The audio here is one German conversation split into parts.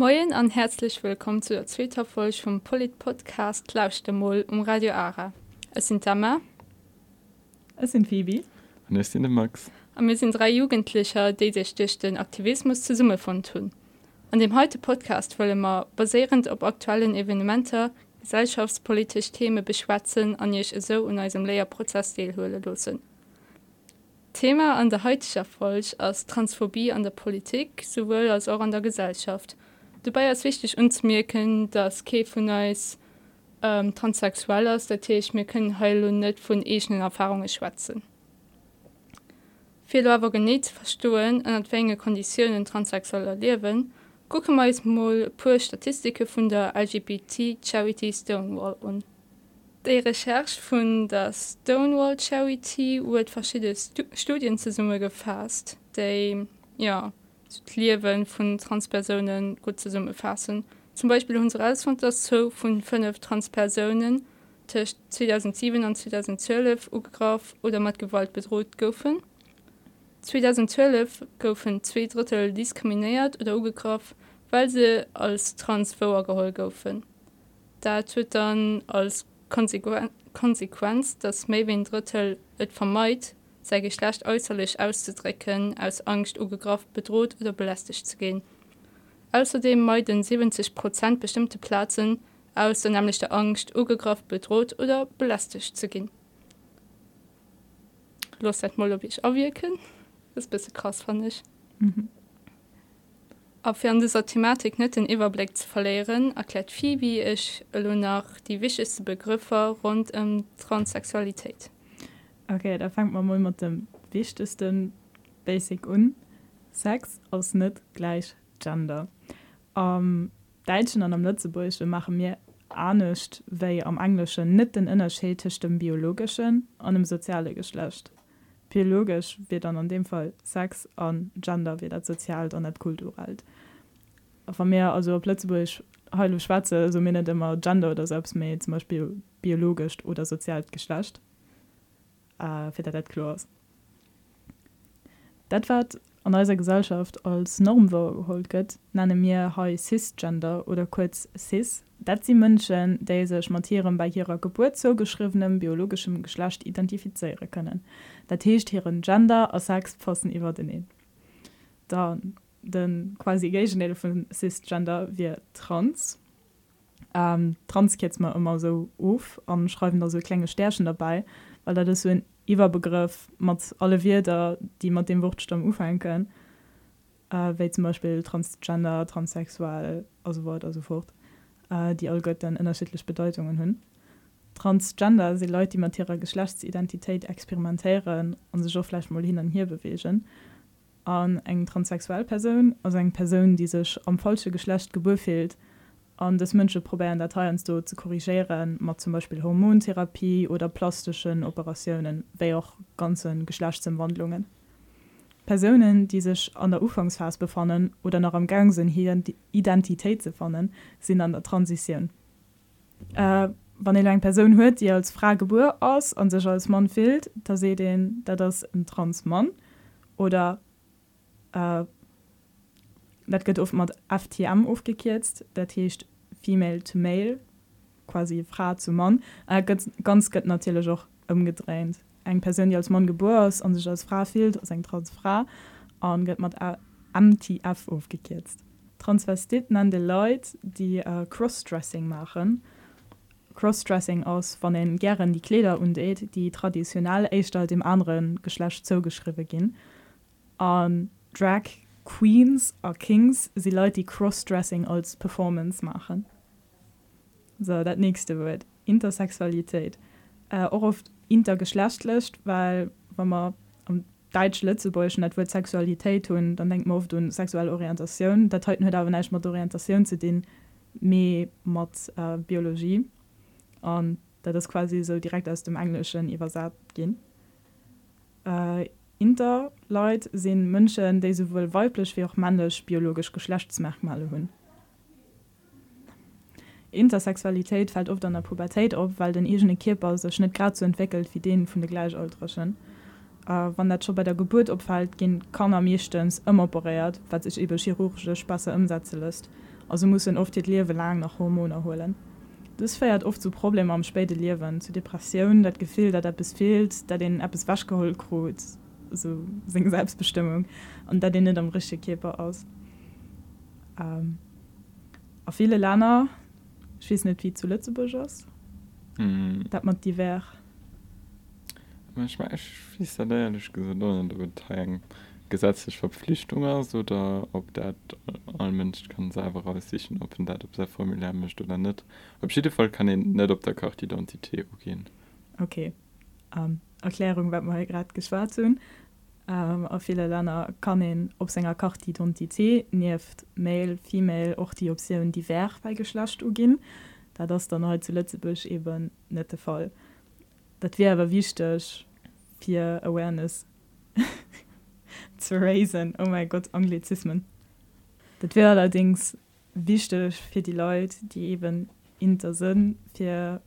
Moin an herzlich willkommen zu der zweiter Folge vom Polit-Podcast Lausch de Moll um Radio Ara. Es sind Tammer. Es sind Phoebe. Und es sind Max. Und wir sind drei Jugendliche, die sich durch den Aktivismus von tun. An dem heute Podcast wollen wir basierend auf aktuellen Evenementen gesellschaftspolitische Themen beschwatzen und ich so in unserem Lehrprozess teilholen lassen. Thema an der heutiger Folge als Transphobie an der Politik sowohl als auch an der Gesellschaft. Dabei ist wichtig uns merken, dass Ke von Eis ähm, transsexuell ist, der ich mir können heil und nicht von egen Erfahrungen schwatzen. Viele aber genet verstohlen an Menge Konditionen transsexueller Leben, gucken meist mal pur Statistike von der LGBT Charity Stonewall an. Die Recherche von der Stonewall Charity wird verschiedene Stu Studien zusammen gefasst, die ja, Liwen von Transpersonen gut zu summe fassen. Zum Beispiel unsere Ausfund das Zo von fünf Transpersonen Tisch 2007 und 2012 Ugraf oder mat Gewalt bedroht goufen. 2012 goufen zwei Drittel diskriminiert oder ugegraf, weil se als Transfer gehol goufen. Da tut dann als Konsequenz, Konsequenz dass méi Drittel et vermeit sei Geschlecht äußerlich auszudrücken, aus Angst ugegraft bedroht oder belästigt zu gehen. Außerdem meiden 70 Prozent bestimmte Plätzen aus der nämlich der Angst ugegraft bedroht oder belästigt zu gehen. Los mal ob ich abwirken das bisschen krass fand ich. Mhm. Abfern dieser Thematik net den Überblick zu verlehren, erklärt wie ich nach die wichtigste Begriffe rund um Transsexualität. Okay, da fangt man mal mit dem wichtigsten Basic un Sex aus net gleich gender. Am Deutschen an am Lützeburg wir machen mir acht wei am englischen net den innerschetisch dem biologischen an dem soziale Geschlecht. Biologisch wird dann an dem Fall Sex an gender wird sozial und net kulturell. Von mir also Plötzlich heile Schwarze so min immer gender oder selbst mir zum Beispiel biologisch oder sozial geschlecht äh, dat klar dat wat an eiser Gesellschaft als Norm warholt gött nenne mir ha cisgender oder kurz cis. Dat sie Mënschen dé sech Matieren bei ihrer Geburt zugeschriebenem biologischem Geschlecht identifiziere können dat hecht ihren gender aus Sachsfossen iwwer den dann den quasi von cisgender wie trans. Ähm, trans jetzt mal immer so of an schreiben da so kleine Stärchen dabei weil da das so ein Iwerbegriff mat alle Wider, die man dem Wortstamm ufallen können. Äh, wie zum Beispiel transgender, transsexuell, also Wort also fort. Äh, die all Gott dann unterschiedlich Bedeutungen hunn. Transgender se Leute die materie Geschlechtsidentität experimentieren und sich Fleischmol hin hier bewegen. An eng transsexuell Person also eng Person die sich am falsche Geschlecht gebür fehlt, an das Mënsche probieren Dateien so zu korrigieren, mat zum Beispiel Hormontherapie oder plastischen Operationen, wéi auch ganzen Geschlechtsumwandlungen. Personen, die sich an der Ufangsphase befannen oder noch am Gang sind hier die Identität zu fannen, sind an der Transition. Äh, wann ihr lang Person hört, die als Fragebur aus und sich als Mann fehlt, da se den da das ein Transmann oder äh, dat gëtt of mat FTM aufgekehrt der techt female to male quasi fra zu mann äh, ganz gött natürlich auch umgedreht. Eng person als mann geburs an sich als fra fehlt eng trans fra an gött mat MTF aufgekehrt transvestiten an de Leute die äh, crossdressing machen. Crossdressing aus von den gern die kleder und et, die traditionell echt dem anderen geschlecht zugeschrieben gin an drag Queens or Kings sie Leute die Crossdressing als Performance machen. so das nächste wird Intersexualität. Äh, auch oft intergeschlecht löscht weil wenn man am Deutsch letztebäschen wird Sexualität tun dann denkt man oft und sexuelle Orientation da heute halt aber nicht mal Orientation zu den mehr Mod äh, Biologie. Und da das quasi so direkt aus dem englischen übersat gehen. Äh, Interleut sind München die sowohl weiblich wie auch männlich biologisch Geschlechtsmerkmale hun Intersexualität fällt oft an der Pubertät op, weil den egene Kiper sech net grad so entwickelt wie den vun de Gleichalterschen. Uh, wann dat schon bei der Geburt opfällt, gin kann er mechtens immer operiert, wat sich eben chirurgische Spasse umsetzen lässt. also muss oft die Lewe lang nach Hormone holen. Das feiert oft zu Problem am späte Lewen zu Depressionen dat gefehl dat es fehlt da den App es waschgeholt krut so sing selbstbestimmung und da den am richtige Käper aus ähm, auf viele Länder schieß nicht wie zu Lützeburg ist mm. dat man die wär. Gesetzlich Verpflichtung aus oder ob dat all Mensch kann selber raussichen ob dat ob sehr formulär mischt oder nicht. Auf jeden Fall kann den net ob der Karte Identität gehen. Okay. Um, Erklärung wat mal gerade geschwar ähm, a viele Länder kann en op senger kart Identité nieft Mail, Female och die Opioun die Wer bei geschlacht ugin, da das dann he zu Lützebusch eben nette Fall. Dat wär aber wichtech fir Awareness zu raisen oh mein Gott Anglizismen. Dat wäre allerdings wichtig fir die Leute, die eben intersinn fir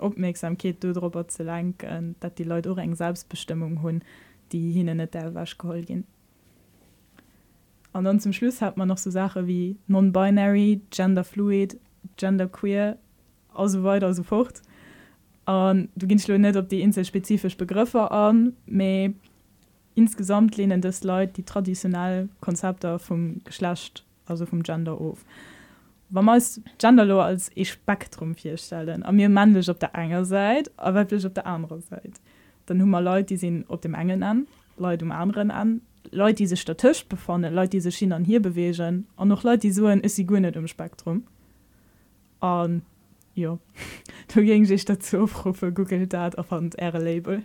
Opmerksamkeit dodrober ze lenken, dat die Leute eng Selbstbestimmung hunn die hin net der waschkohol gehen und dann zum Schluss hat man noch so Sache wie non-binary genderfluid genderqueer also weiter so fort. Und du gingst nicht ob die insel spezifisch begriffe an mehr insgesamt lehnen das Leute die traditionell Konzepte vom Geschlecht also vom Gender auf. Man muss genderlo als ich Spektrum vierstellen an mir männlich auf der einen Seite aber wirklich auf der anderen Seite dann hummer Leute die sind op dem engen an Leute um anderen an Leute diese statisch befonne Leute diese Schienen hier bewegen an noch Leute die soen ist sie gründet im Spektrum. Und ja du ging sich dazu aufrufe Google dat auf und R Label.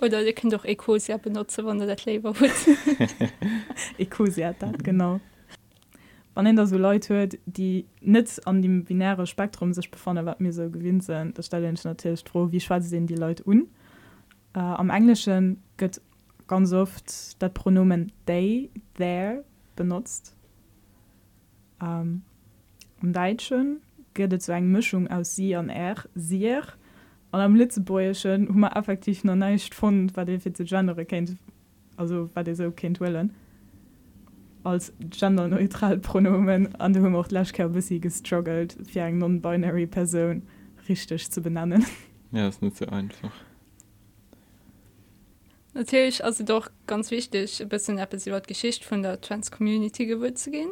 Oder ihr könnt doch Ecosia benutzen wann dat Label Ecosia dat genau. Wann da so Leute hört die net an dem binäre Spektrum sich befanden wat mir so gewinnt sind das stelle ich natürlich froh wie schwarz sehen die Leute un. Äh, am englischen gött ganz oft dat Pronomen they there benutzt. Ähm, Deutschen gehtt zu eng Mischung aus sie an er sie an am Litzebäschen hu man effektiv noch neicht von wat de fir ze genre kennt also wat de so kind willen als genderneutral Pronomen an dem auch sie gestruggelt fir eng non-binary Person richtig zu benennen. Ja das nicht so einfach. Natürlich also doch ganz wichtig bisschen Episode Geschichte von der Trans Community gewür zu gehen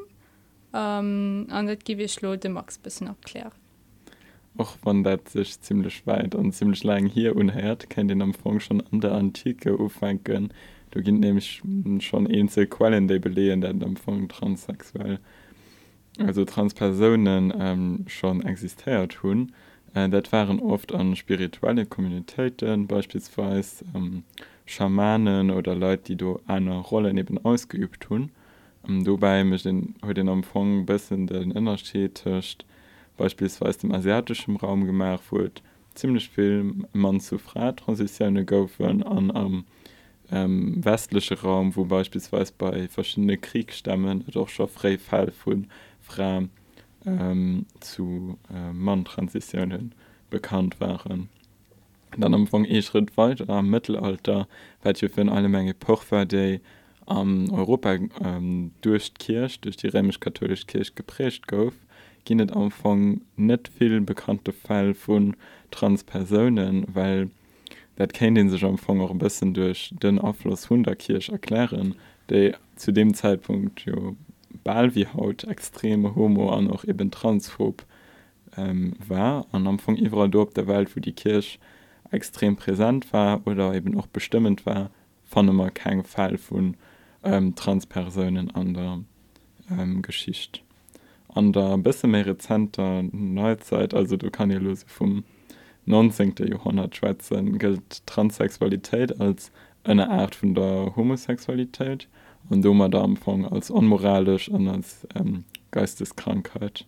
Um, an dat gi ich lo de Max bisschen abklären. Och wann dat sich ziemlich weit und ziemlich lang hier unherd kennt den Empfang schon an der Antike ufangen du ging nämlich schon einzel quellen der belehen der empfang transsexuell. Also transpersonen ähm, schon existiert tun äh, dat waren oft an spirituelle kommunitäten beispielsweise ähm, schamanen oder leute die du eine rolle neben ausgeübt um, dabei mich den heute den empfang bis den innerstädtischcht beispielsweise im asiatischen Raum gemacht wurde ziemlich viel man zu frei transitionne goen an am ähm, westliche Raum wo beispielsweise bei verschiedene Kriegsstämmen doch schon frei fall von frei ähm, zu äh, man transitionen bekannt waren. Dann amfang e schritt weiter am mittelalter welche für eine menge pochver day am europa ähm, durch kirch durch die römisch katholisch kirch geprägt gouf ginet amfang net vielen bekannte fall von transpersonen weil dat kennt den sich amfang auch ein bisschen durch den abfluss hunderkirsch erklären der zu dem zeitpunkt jo ball wie haut extreme homo an auch eben transphob ähm, war. An amfang ihrer do der welt wo die kirsch extrem präsent war oder eben auch bestimmend war von immer kein fall von ähm, transpersonen an der ähm, geschichte. An der bisschen mehr rezenter neuzeit also du kann ja los vom 19. jahrhundert schwätzen gilt transsexualität als eine art von der homosexualität und du da empfang als unmoralisch und als ähm, geisteskrankheit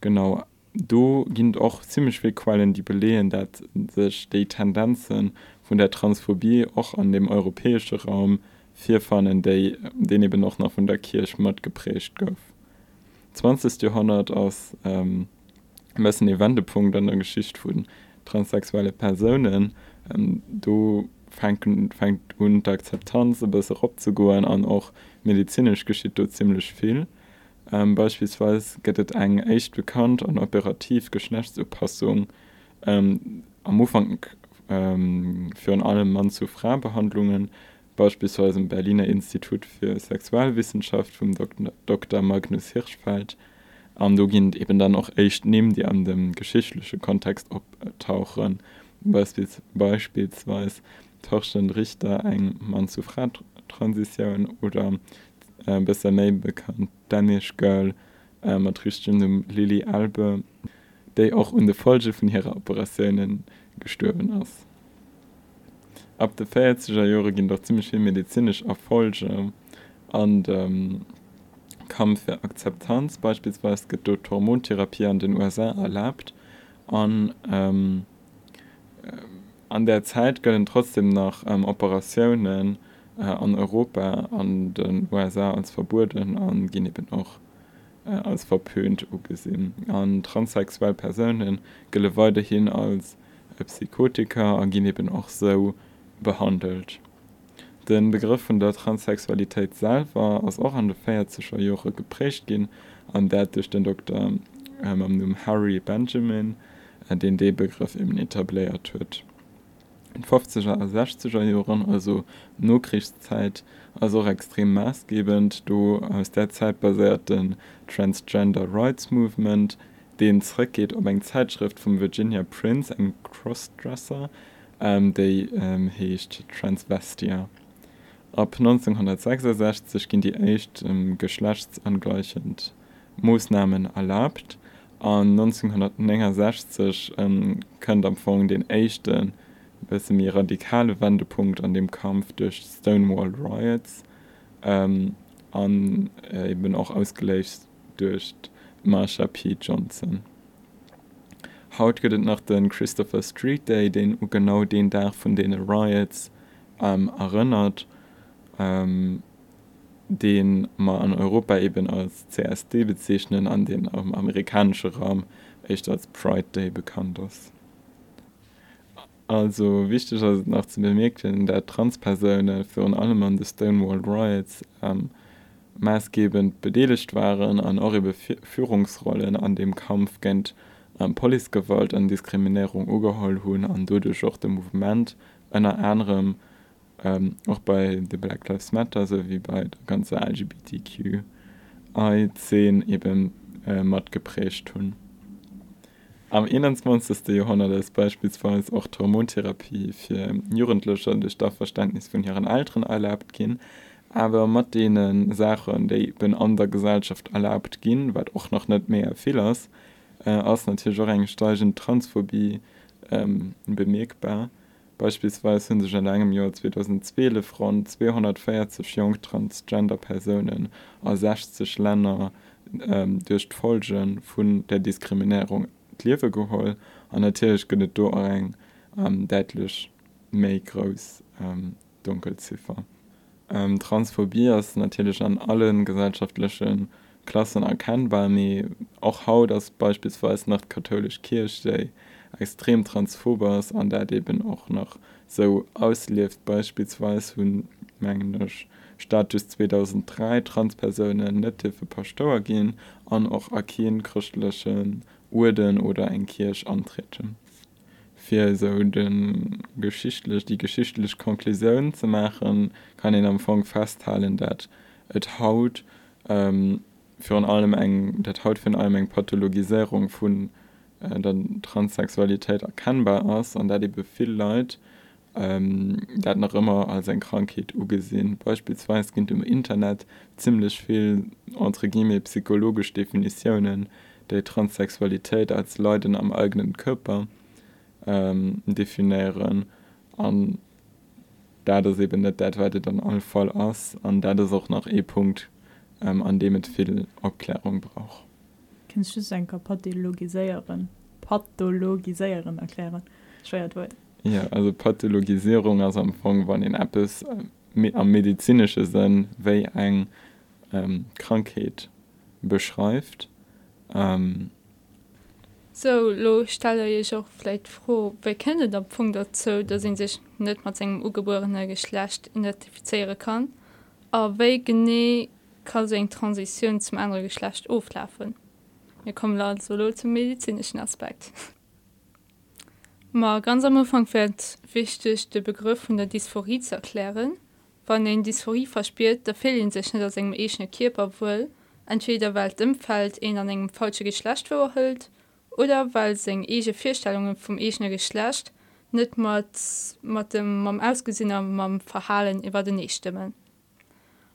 genau du ging auch ziemlich viel quellen die belehen dass sich die tendenzen von der transphobie auch an dem europäischen raum vier fannen den eben noch noch von der kirchmod geprägt gouf 20. Jahrhundert aus ähm, messen die Wendepunkt an der Geschichte von transsexuelle Personen. Ähm, du fängt und Akzeptanz besser abzugehen an auch medizinisch geschieht du ziemlich viel. Ähm, beispielsweise gehtt eng echt bekannt an operativ geschlechtsupassung ähm, am umfang ähm, für an mann zu freibehandlungen beispielsweise im berliner institut für sexualwissenschaft vom dr dr magnus hirschfeld an du ging eben dann auch echt nehmen die an dem geschichtliche kontext optauchen beispielsweise beispielsweise torchten richter ein mann zu frei transition oder äh, besser me bekannt danish girl äh, matrichten um lily albe de auch un de folge von ihrer operationen gestürben aus ab der feiertscher jahre ging doch ziemlich viel medizinisch erfolge an ähm, kampf für akzeptanz beispielsweise get hormontherapie an den usa erlaubt. An ähm, äh, an der zeit gönnen trotzdem nach ähm, operationen äh, an europa an den usa als verboten an gehen eben auch äh, als verpönt gesehen an transsexuell personen gelle weiterhin als äh, psychotiker an gehen eben auch so behandelt den begriff von der transsexualität selber als auch an der feiertscher joche geprägt gehen an der durch den doktor ähm, harry benjamin äh, den d begriff im etabliert wird. 50er 60er Jahren also nur Kriegszeit also extrem maßgebend du aus der Zeit basierten transgender rights movement den zurück geht um ein Zeitschrift von Virginia Prince ein crossdresser ähm, der ähm, hecht transvestia ab 1966 ging die echt ähm, geschlechtsangleichend Moosnahmen erlaubt an 1960 ähm, könnt empfangen den echten bis mir radikale Wendepunkt an dem Kampf durch Stonewall Riots ähm, an äh, eben auch ausgelegt durch Marsha P. Johnson. Haut geht nach den Christopher Street Day, den genau den Dach von den Riots ähm, erinnert, ähm, den man an Europa eben als CSD bezeichnen an den am amerikanischen Raum echt als Pride Day bekannt ist. Also wichtig als nach zu bemerken der transpersone für allem an the stonewall riots ähm, maßgebend bedeligt waren an eure führungsrollen an dem kampf gent am poligewalt an diskriminierung ugeholl hun an dudurch auch dem movement einer anderem ähm, auch bei the black lives matter so wie bei der ganze lgbtq 10 eben äh, matt geprägt hun Am 21. Jahrhundert ist beispielsweise auch Hormontherapie für Jugendlöcher durch Stoffverständnis von ihren Alteren erlaubt gehen, aber mit denen Sachen, die in an der Gesellschaft erlaubt gehen, wird auch noch nicht mehr Fehlers, äh, als natürlich auch eine steigende Transphobie ähm, bemerkbar. Beispielsweise sind sich in einem Jahr 2012 von 240 jungen Transgender-Personen aus 60 Ländern ähm, durch die Folgen von der Diskriminierung liewe geholl an natürlich gënne do eng ähm, detlech méi gros ähm, dunkelziffer. Ähm, transphobie ist natürlich an allen gesellschaftlichen klassen erkennbar. Me auch haut das beispielsweise nach katholisch kirche extrem transphobers an der eben auch noch so auslieft beispielsweise hun mengsch status 2003 transpersonen nette für gehen an auch akien christlichen Urden oder ein Kirsch antreten. Für so den geschichtlich die geschichtlich Konklusion zu machen, kann in Empfang festhalten, dass et Haut ähm, für der Haut von allem eng Pathologisierung von äh, der Transsexualität erkennbar ist und da die befehl Leute, ähm, dat noch immer als ein Krankheit ugesehen. Beispielsweise gibt im Internet ziemlich viel entre psychologisch Definitionen, der Transsexualität als Leuten am eigenen Körper ähm, definieren an da das eben nicht weiter dann all voll aus an da das auch nach E-Punkt ähm, an dem mit viel Erklärung braucht Kennst du ein pathologisieren pathologisieren erklären ja also pathologisierung als am Anfang wann den App ist äh, am medizinische Sinn wie ein ähm, Krankheit beschreibt ähm, so lo stelle ich auch vielleicht froh wer kenne der Punkt dazu da sind sich nicht mal seinem ugeborene geschlecht identifizieren kann? Aber we gene kann so Transition zum andere Geschlecht auflaufen. Wir kommen laut solo zum medizinischen Aspekt. Ma ganz am Anfang wird wichtig den Begriff von der Dysphorie zu erklären. Wann den Dysphorie verspielt, da fehlen sich nicht aus engem eschen Körper wohl, entweder weil imfällt en an engem falsche Geschlecht verhüllt oder weil seg ege Vierstellungen vom eschner Geschlecht net mat mat dem mam ausgesinner mam Verhalen iwwer den nicht stimmen.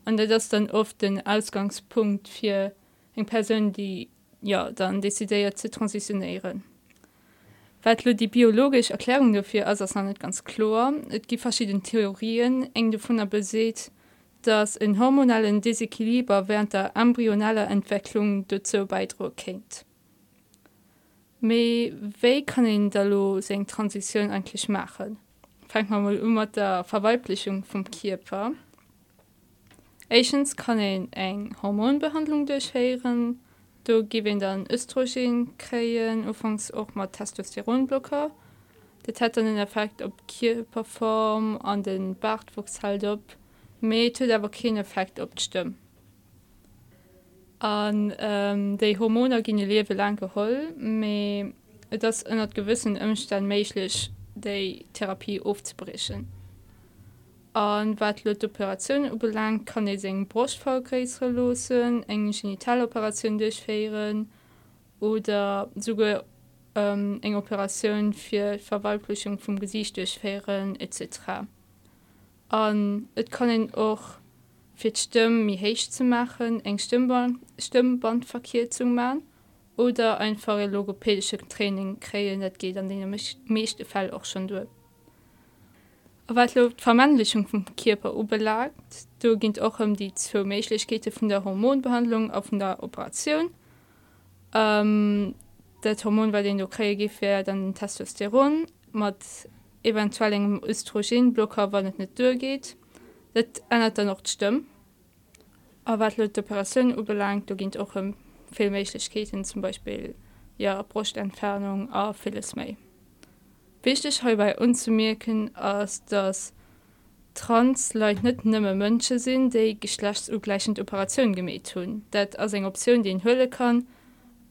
An der das dann oft den Ausgangspunkt fir eng Person, die ja dann desideiert zu transitionieren. Weil die biologisch erklärung dafür as net ganz chlor et gibt verschiedene theorien. Eng de vun er beseht dass in hormonalen desequiliber während der embryonaler entwicklung dazu beidruck kennt me we kann in da lo se transition eigentlich machen? Fängt man mal um der verweiblichung vom Kierper Asians kann en eng Hormonbehandlung durchheieren, Du gewinn dann Östrogen kreien ufangs auch mal Testosteronblocker. Dat hat dann den Effekt op Kierperform an den Bartwuchs halt op. Me aber keinen Effekt opstimmen. An ähm, déi Hormoner gene lewe lang geholl, méi dats ënnert gewissen ëmstand méiglech déi Therapie ofzebrechen an wat lot Operationun ubelang kann e seg Broschvgräisre losen, engen Genitaloperation durchfeieren oder suge ähm, eng Operationun fir Verwalplichung vum Gesicht durchfeieren etc. An et kann en och fir Stimmen mi heich zu machen, eng Stimmband Stimmbandverkehrzung ma oder einfach logopädische Training kreen, dat geht an den meeschte Fall auch schon durch wat Vermännlichung vom Körper ubelagt, du ginnt auch um die zur Mechlichkete von der Hormonbehandlung auf der Operation. Ähm, dat Hormon war den du krägefir dann Testosteron mat eventuell engem Östrogenblocker wann net net durchgeht. Dat ändert dann noch Stimme. Aber wat Operation ubelangt, du ginnt auch um Filmmechlichkeiten zum Beispiel ja Brustentfernung a vieles mehr. Wichtig bei unzumerken als dass Transleit net nëmme Mënsche sinn, déi geschlechtsugleichend Operationen gemäht tun. Dat als eng Optionun de Hëlle kann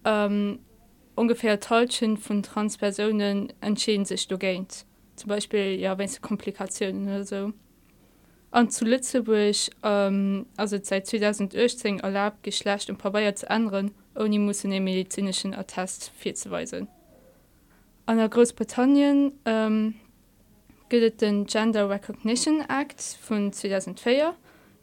ähm, ungefähr Talschen von Transpersonen entschieden sich du géint. Zum Beispiel ja wenn sie Komplikationen oder so. An zu Lützeburg ähm, also seit 2018 erlaubt Geschlecht und Pabaier zu anderen, oni muss den medizinischen Attest vierzuweisen an der Großbritannien ähm, gilt den Gender Recognition Act von 2004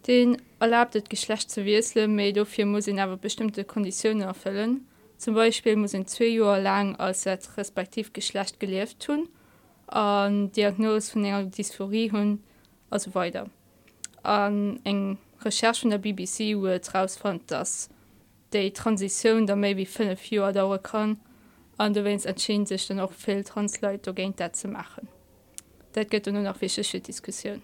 den erlaubtet Geschlecht zu wiesle me dofir muss aber bestimmte Konditionen erfüllen. Zum Beispiel muss in zwei Jahre lang als respektiv Geschlecht gelieft tun, an Diagnose von enger Dysphorie hun also weiter. An eng Recherche von der BBC huet herausfand, dass die Transition der maybe fünf Jahre dauern kann, an du wennst entschieden sich dann auch viel Translate gegen dat zu machen. Dat geht nur noch wichtige Diskussion.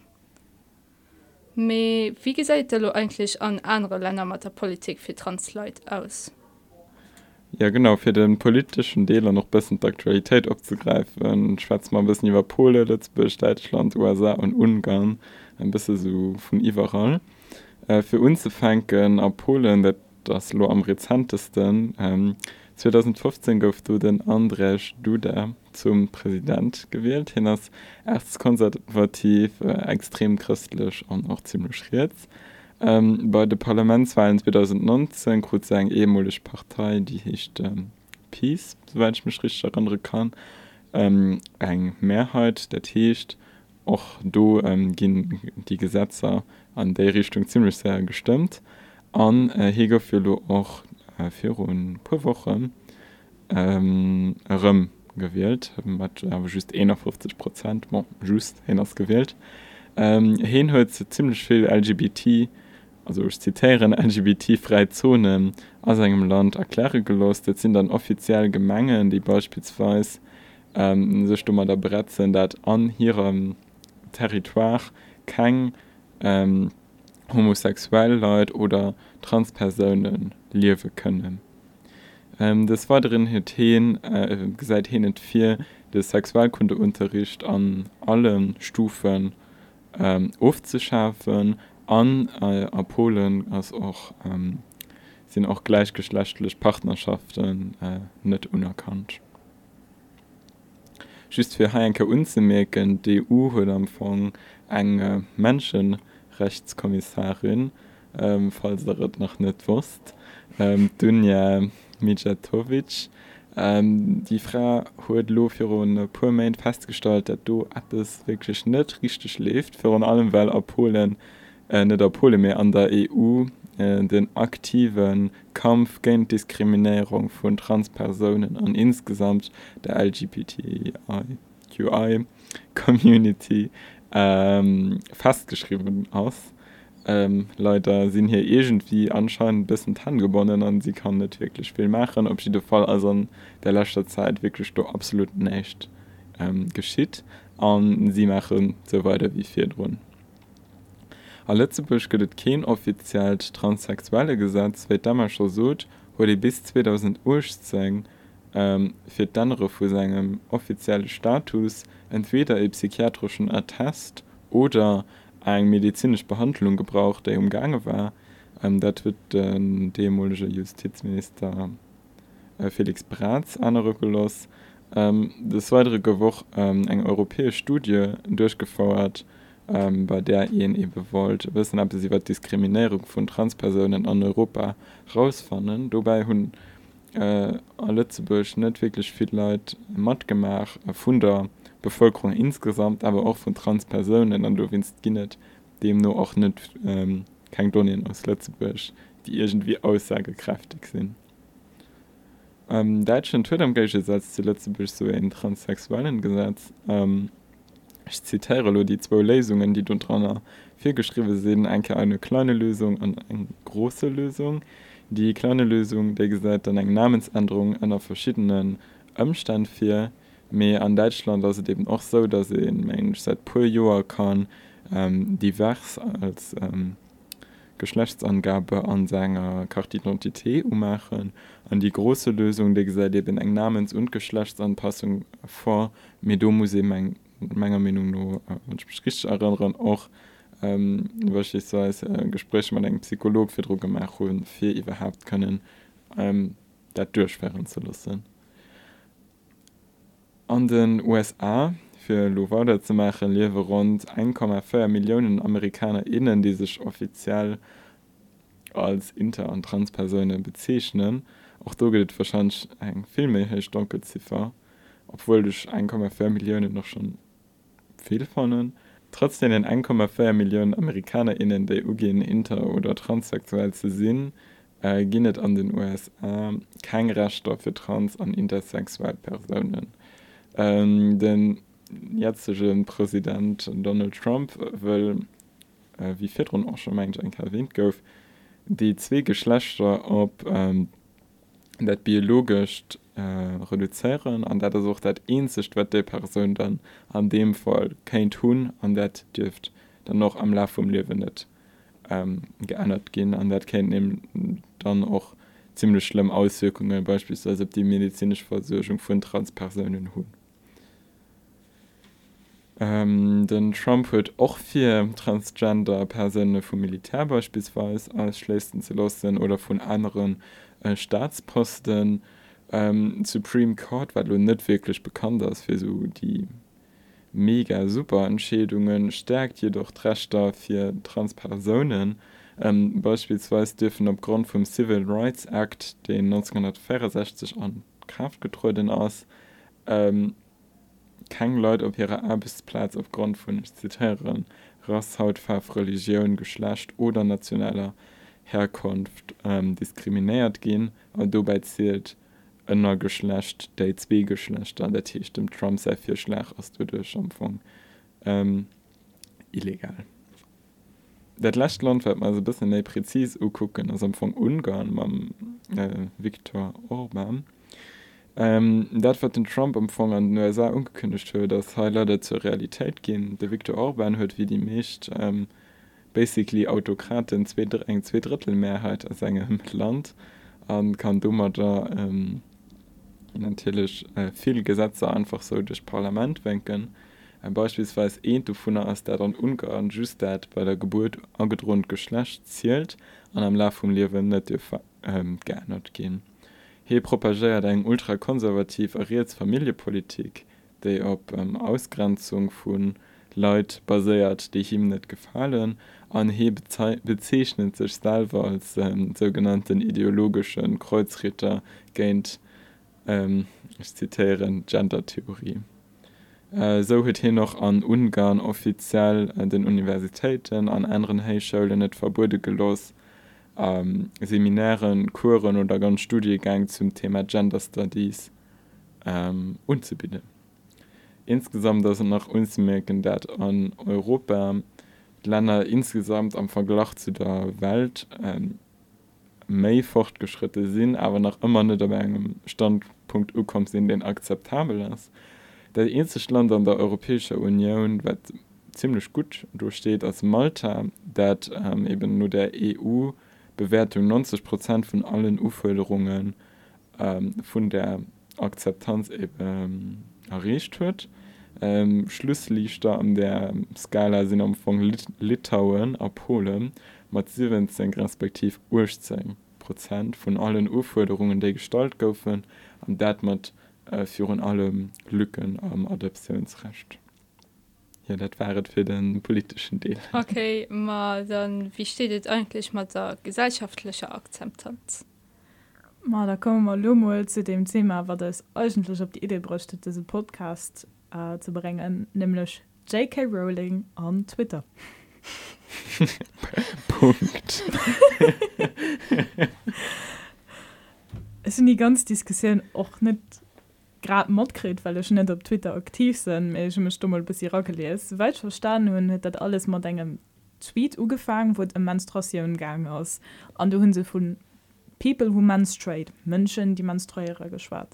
Me, wie gesagt eigentlich an andere Länder mit der Politik für Translate aus? Ja genau für den politischen Deler noch bisschen Aktualität abzugreifen. Schwarz mal ein bisschen über Pole Lüzburg Deutschland USA und Ungarn. Ein bisschen so von überall. Äh, für uns zu fangen ab Polen das lo am rezentesten ähm, 2015 gouf du den Andrech Duda zum Präsident gewählt. Hin als erstskonservativ äh, extrem christlich und auch ziemlich schritt. Ähm, bei de Parlamentswahlen 2019 kurz eng emolisch Partei die hicht ähm, Peace soweit ich mich richtig erinnern kann. Ähm, eng Mehrheit der Techt och do ähm, gin die Gesetze an der Richtung ziemlich sehr gestimmt. An äh, Hegefir auch äh, vier pro Woche ähm, gewählt hat aber just 50 Prozent just hinaus gewählt. Ähm, hin hört ziemlich viel LGBT also zitieren LGBT frei Zonen aus einem Land erkläre gelostet sind dann offiziell Gemengen die beispielsweise ähm, sich dummer der Brett sind dat an ihrem Territoire kein ähm, homosexuell Leute oder transpersonen liewe können ähm, des weiteren hin äh, seit hin vier des sexualkundeunterricht an allen stufen ähm, aufzuschaffen an äh, Polen als auch ähm, sind auch gleichgeschlechtlich Partnerschaften äh, net unerkannt. Schüst fir Haienke unzemerken DU huet amfang eng äh, Menschenrechtskommissarin ähm, falls er noch net wurst ähm, Dunja Mijatovic. Ähm, die Frau huet lo fir purmain festgestalt, dat du ab es wirklich net richtig für an allem weil Polen äh, net der Pole mehr an der EU äh, den aktiven Kampf gen Diskriminierung von Transpersonen an insgesamt der LGBTQI Ähm, festgeschrieben aus. Ähm, Leute sind hier irgendwie anscheinend bisschen tan gewonnen und sie kann nicht wirklich viel machen. Ob sie der Fall also der letzter Zeit wirklich doch absolut nicht ähm, geschieht. Und sie machen so weiter wie vier drin. A Lettzebusch gëtt kein offiziell transsexuelle Gesetz wéi dammer schon sot, wo de bis 2010 ähm, fir dannere vu segem offizielle Status entweder e psychiatrischen Attest oder eng medizinisch Behandlung gebraucht, déi umgange war, ähm, dat huet den demolsche Justizminister äh, Felix Braz anerrückelos. Ähm, das weitere Gewoch ähm, eng europäesche Studie durchgefauerert, ähm, bei der ihnen eben wollt wissen ob sie wird diskriminierung von transpersonen an europa rausfannen dabei hun äh, alle nicht wirklich viel leid matt gemacht von der bevölkerung insgesamt aber auch von transpersonen an du winst nicht dem nur auch nicht ähm, kein donien aus letzteburg die irgendwie aussagekräftig sind. Ähm, deutschen twitter am gesetz zuletzt so in transsexuellen gesetz ähm, ich zitiere die zwei lesungen die du dran geschrieben sind. Einke eine kleine lösung und eine große lösung. Die kleine lösung der gesagt dann eine namensänderung einer verschiedenen umstand für mehr an Deutschland also eben auch so dass in Mensch seit pur Joa kann ähm, divers als ähm, Geschlechtsangabe an seiner Kartidentität ummachen an die große Lösung der gesagt eben eng namens und Geschlechtsanpassung vor Medomuseum meiner Meinung nur äh, erinnern auch ähm, ich beispielsweise äh, Gespräch man einen Psycholog für Druck gemacht und viel überhaupt können ähm, da durchschweren zu lassen. An den USA für Lovada zu machen lebe rund 1,4 Millionen Amerikaner innen die sich offiziell als inter- und transpersonen bezeichnen. Auch da gilt wahrscheinlich ein Film Dunkelziffer obwohl durch 1,4 Millionen noch schon viel vonnnen trotzdem den 1,4 Millionen Amerikaner innen der UGen inter oder transsexuell zu sinn äh, ginet an den USA kein Reststoff für trans an intersexuell Personen ähm, den jetzigen Präsident Donald Trump will äh, wie vier auch schon mein erwähnt gouf die zwei Geschlechter ob ähm, dat biologisch äh, reduzieren an dat sucht dat einzig wat de person dann an dem fall kein tun an dat dürft dann noch am la vom leben net ähm, geändert gehen. An dat kennt dann auch ziemlich schlimm auswirkungen beispielsweise die medizinische versorgung von transpersonen hun ähm, den trump wird auch vier transgender personen vom militär beispielsweise ausschließen zu lassen oder von anderen äh, staatsposten. Ähm, supreme court weil du nicht wirklich bekannt ist für so die mega super entschädungen stärkt jedoch rechter für transpersonen. Ähm, beispielsweise dürfen aufgrund vom civil rights act den 1964 an kraft getreuden aus ähm, kein leute auf ihrer arbeitsplatz aufgrund von zitieren rasshautfarb religion geschlecht oder nationaler herkunft ähm, diskriminiert gehen und dabei zählt ënner geschlecht déi zwee geschlecht an der Tisch dem Trump sei fir schlech as du duch amfang ähm, illegal. Dat Lächtland wird man so bis méi präzis ukucken ass am vum Ungarn mam äh, Viktor Orban. Ähm, dat wird den Trump empfang an den USA ungekündigt hue, dass Highlighter zur Realität gehen. Der Viktor Orban hört wie die mischt ähm, basically Autokraten eng zwei Drittel Mehrheit als engem Land an kann dummer da ähm, natürlich äh, viel Gesetze einfach so durch Parlament wenken. Ein beispielsweise ein du aus der dann an Ungarn just dat bei der Geburt angedrohnt geschlecht zielt an am La vom Liwen net ähm, geändert gehen. He propagiert eng ultrakonservativ ariert familiepolitik de op ähm, ausgrenzung von leut basiert die ihm net gefallen. An he bezeichnet sich selber als ähm, sogenannten ideologischen kreuzritter geint ähm, zitieren gendertheorie. Äh, so huet hin noch an ungarn offiziell an den universitäten an anderen heschchulen net verbude gelos ähm, seminären kuren oder ganz studiegang zum thema gender studies ähm, unzubieden insgesamt das nach uns merken dat an europa länder insgesamt am vergleich zu der welt ähm, méi fortgeschritte sinn aber nach immer net der engem standpunkt u kommt in den akzeptabel ist. Der einzige Land an der Europäische Union wird ziemlich gut durchsteht als Malta dat ähm, eben nur der EU Bewertung 90 Prozent von allen Uförderungen ähm, von der Akzeptanz eben, ähm, errecht wird. Ähm, Schlüssellichter an der Skala sind am von Lit Litauen ab Polen mit 17 respektiv Urzeng Prozent von allen Urforderungen der Gestalt kaufen und dat mat äh, führen allem Lücken am Adoptionsrecht. Ja, das wäret für den politischen Deal. Okay, mal dann wie steht es eigentlich mit der gesellschaftlichen Akzeptanz? Ma da kommen wir mal zu dem Thema, was das eigentlich auf die Idee bräuchte, diesen Podcast äh, zu bringen, nämlich J.K. Rowling an Twitter. Punkt. es sind die ganze Diskussion auch nicht grad Modkrit weil ich net op Twitter aktiv sind ich mich stummel bis ihrer gelesen verstanden hun dat alles mal engem Tweet ugefangen wo im Menstruation gang aus an du hunse vu people who menstruate Menschen die menstruiere geschwar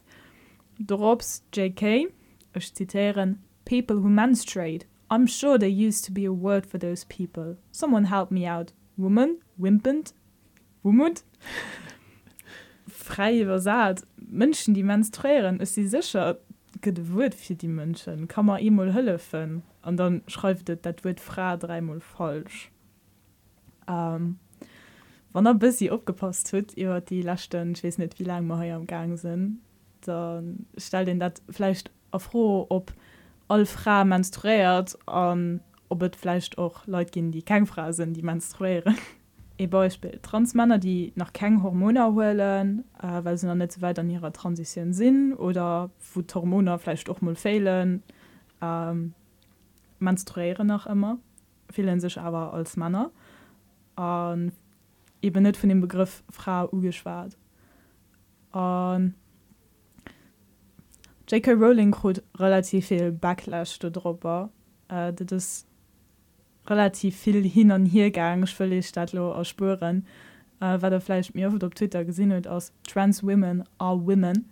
Drops JK ich zitieren people who menstruate. I'm sure there used to be a word for those people. Someone help me out. Woman wimpend. Womut frei übersat Menschen die menstruieren ist sie sicher gewurt für die Menschen. Kann man immer Höllefen und dann schreibt das, wird frei dreimal falsch. Ähm, wann er bis sie abgepasst wird über die Lasten ich weiß nicht wie lange wir hier am Gang sind dann stell den das vielleicht auch froh ob all Frau menstruiert an ob es vielleicht auch Leute gehen die kein Frau sind die menstruieren. E Beispiel Transmänner, die nach kein Hormone erholen, äh, weil sie noch nicht so weit an ihrer Transition sind oder wo Hormone vielleicht auch mal fehlen, ähm, menstruieren noch immer, fehlen sich aber als Männer und eben nicht von dem Begriff Frau ugeschwart. J.K. Rowling hat relativ viel Backlash darüber. Äh, das relativ viel hin an hiergang völlig stadtlo aus spuren äh, war der fleisch mir auf twitter gesinnet aus trans women are women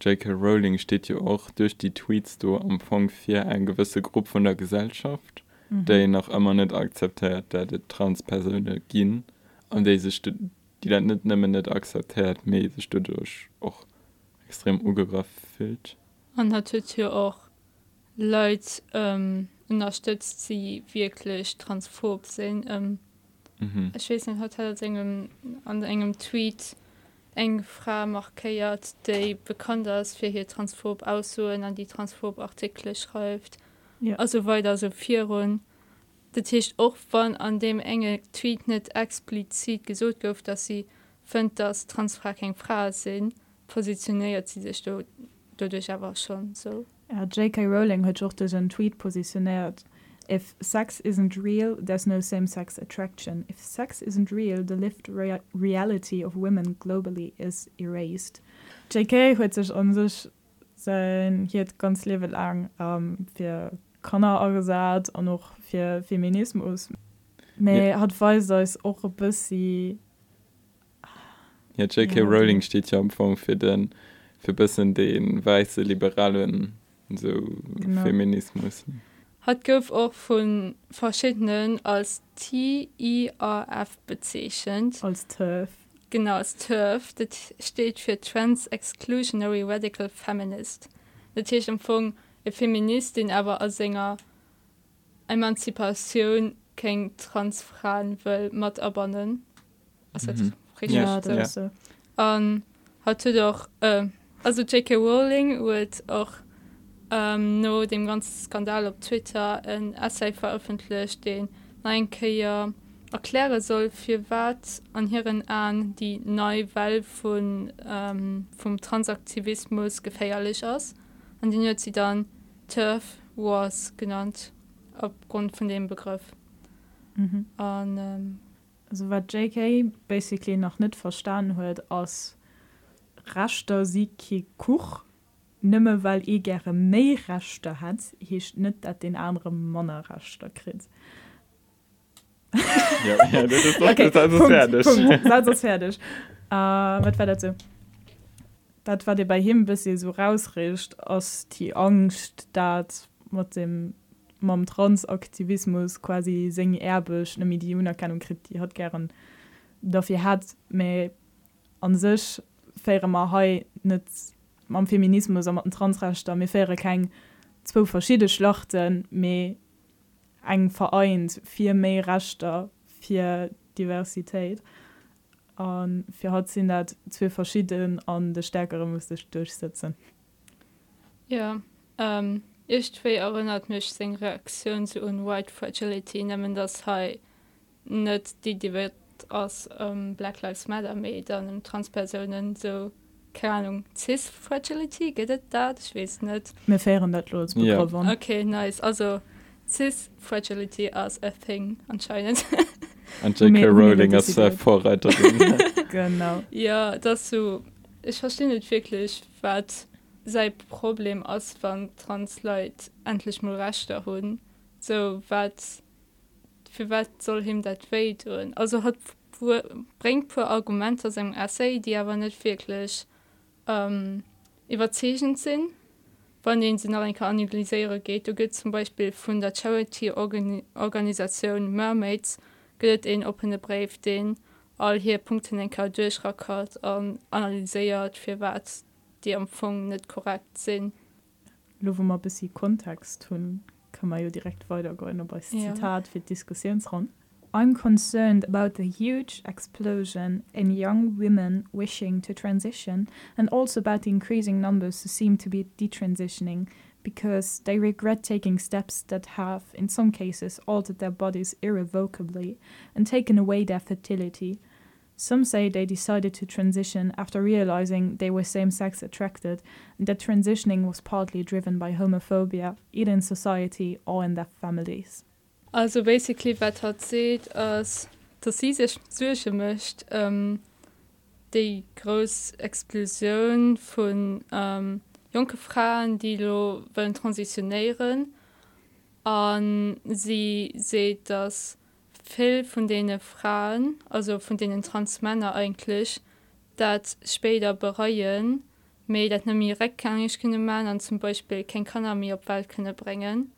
J.K. Rowling steht ja auch durch die Tweets du am Fong vier ein gewisse Gruppe von der Gesellschaft, mhm. der noch immer nicht akzeptiert, der die Transpersonen gehen und diese die dann nicht immer nicht akzeptiert, mehr sich dadurch auch extrem ungebracht fühlt. Und natürlich hier auch Leute, ähm, unterstützt sie wirklich transphob sind ähm, mhm. nicht, hat engem, an engem Tweet eng Frau markiert de bekannt ist für hier transphob aussuen an die transphob artikel schreibt ja. also weiter so vier run der Tisch auch von an dem enge Tweet nicht explizit gesucht gouf dass sie fand das transfracking Frau sind positioniert sie sich dadurch aber schon so Ja, J.K. Rowling hat auch een Tweet positioniert. If sex isn't real, there's no same-sex attraction. If sex isn't real, the lived rea reality of women globally is erased. JK hat sich an sich sein hier ganz level lang ähm, für Kanner gesagt und auch für Feminismus. Me ja. hat weiß es auch ein bisschen. ja, J.K. Ja. Rowling steht ja am Anfang für den für bisschen den weiße liberalen so genau. Feminismus hat gouf auch von verschiedenen als TIAF bezeschend als TÜV. genau als TÜV das steht für trans exclusionary radical feminist empfang e Feministin aber als Sänger Emanzipation kein Transfrauen will mat abonnennen Mhm. ja, Ja. das ist so. an hatte doch äh, also J.K. Rowling wird auch ähm, no dem ganzen Skandal auf Twitter ein Essay veröffentlicht den einkeier erklären soll für wat an ihren an die neue Welt von ähm, vom Transaktivismus gefährlich ist an den hat sie dann Turf Wars genannt aufgrund von dem Begriff mhm. an ähm, also wat JK basically noch net verstanden huet aus rachter sieki kuch nimme weil e gerne méi rachte hat hicht net dat den anderen Manner rachter krit fertig. Wat war dazu dat war dir bei him bis sie so rausrecht aus die angst dat mit dem mam transaktivismus quasi seng erbeg ne Millionerkennung krit die hat gern dafür hat me an sich faire mal he net am Feminismus am Transrechter mir faire kein zwo verschiedene Schlachten me eng vereint vier me rachter vier Diversität an fir hat sinn dat zwe verschieden an de stärkere muss ich durchsetzen. Ja ähm, ich erinnert mich seg Reaktion zu un White Fragility nemmmen das hai net die die wird aus ähm, Black Lives Matter me dann dem Transpersonen so Ahnung cis fragility gehtt dat schwes net mir fairen dat los yeah. okay nice. Also cis fragility as a thing anscheinend. Und J.K. Rowling als äh, Vorreiter genau. Ja das so ich verstehe nicht wirklich wat sei Problem aus von Transleit endlich mal rechter hun so wat für wat soll him dat we tun also hat pur, bringt pur Argument aus seinem Essay die aber nicht wirklich ähm, überzegend sind wann den sie nach ein analyseiere geht. Du geht zum beispiel von der charity -Organi organisation mermaids gilt in open brief den all hier Punkten en ka durchrackert an analyséiert fir wat die empfang net korrekt sinn lo wo man bis kontext hun kann man jo direkt weitergoen bei Ja. Zitat fir Diskussionsrun I'm concerned about the huge explosion in young women wishing to transition and also about the increasing numbers who seem to be detransitioning because they regret taking steps that have, in some cases, altered their bodies irrevocably and taken away their fertility. Some say they decided to transition after realizing they were same sex attracted and that transitioning was partly driven by homophobia, either in society or in their families. Also basically wat hat seht as dass sie sich suche mcht ähm, die groß explosion von ähm, junge frauen die lo wollen transitionären an sie seht dass viel von denen frauen also von denen transmänner eigentlich dat später bereuen me dat kann ich kunnen man an zum beispiel kein kann mir op welt könne bringen